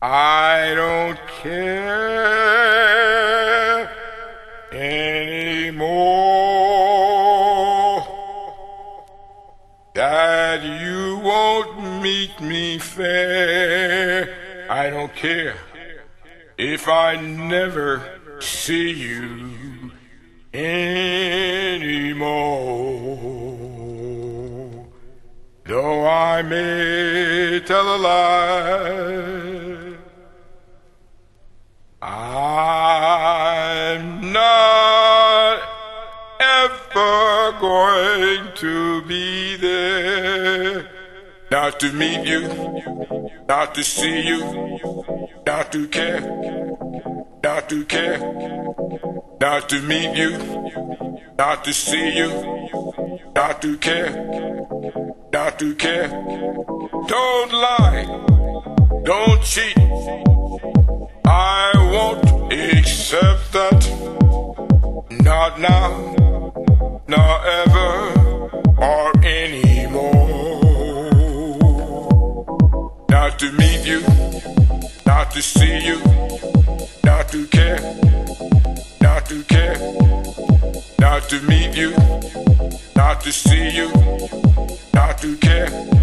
I don't care anymore that you won't meet me fair. I don't care if I never see you anymore. Though I may tell a lie, to be there. Not to meet you, not to see you, not to care, not to care, not to meet you, not to see you, not to care, not to care. Don't lie, don't cheat. I won't accept that. Not now, not ever, Not to meet you, not to see you, not to care, not to care. Not to meet you, not to see you, not to care,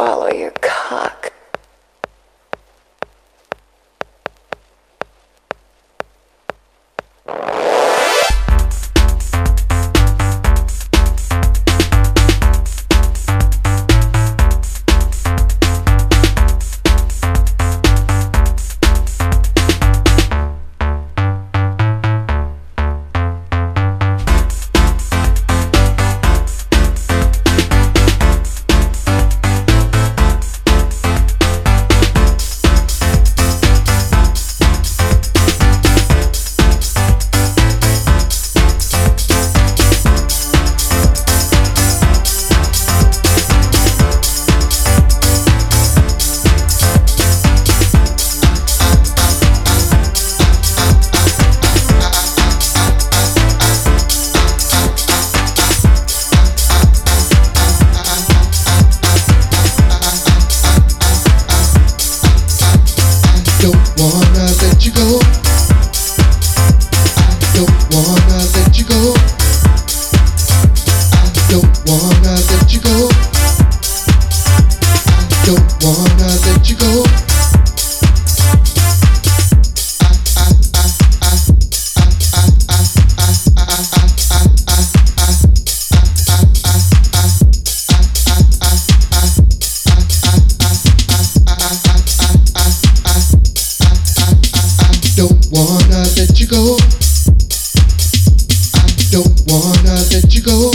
swallow your don't wanna let you go.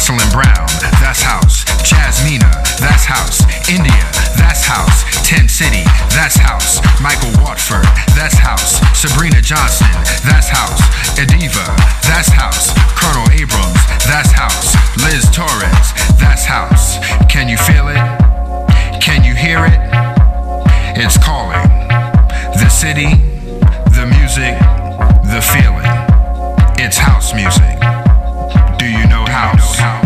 Jocelyn Brown, that's house. Jasmina, that's house. India, that's house. Ten City, that's house. Michael Watford, that's house. Sabrina Johnson, that's house. Adeva, that's house. Colonel Abrams, that's house. Liz Torres, that's house. Can you feel it? Can you hear it? It's calling. The city, the music, the feeling. It's house music. House?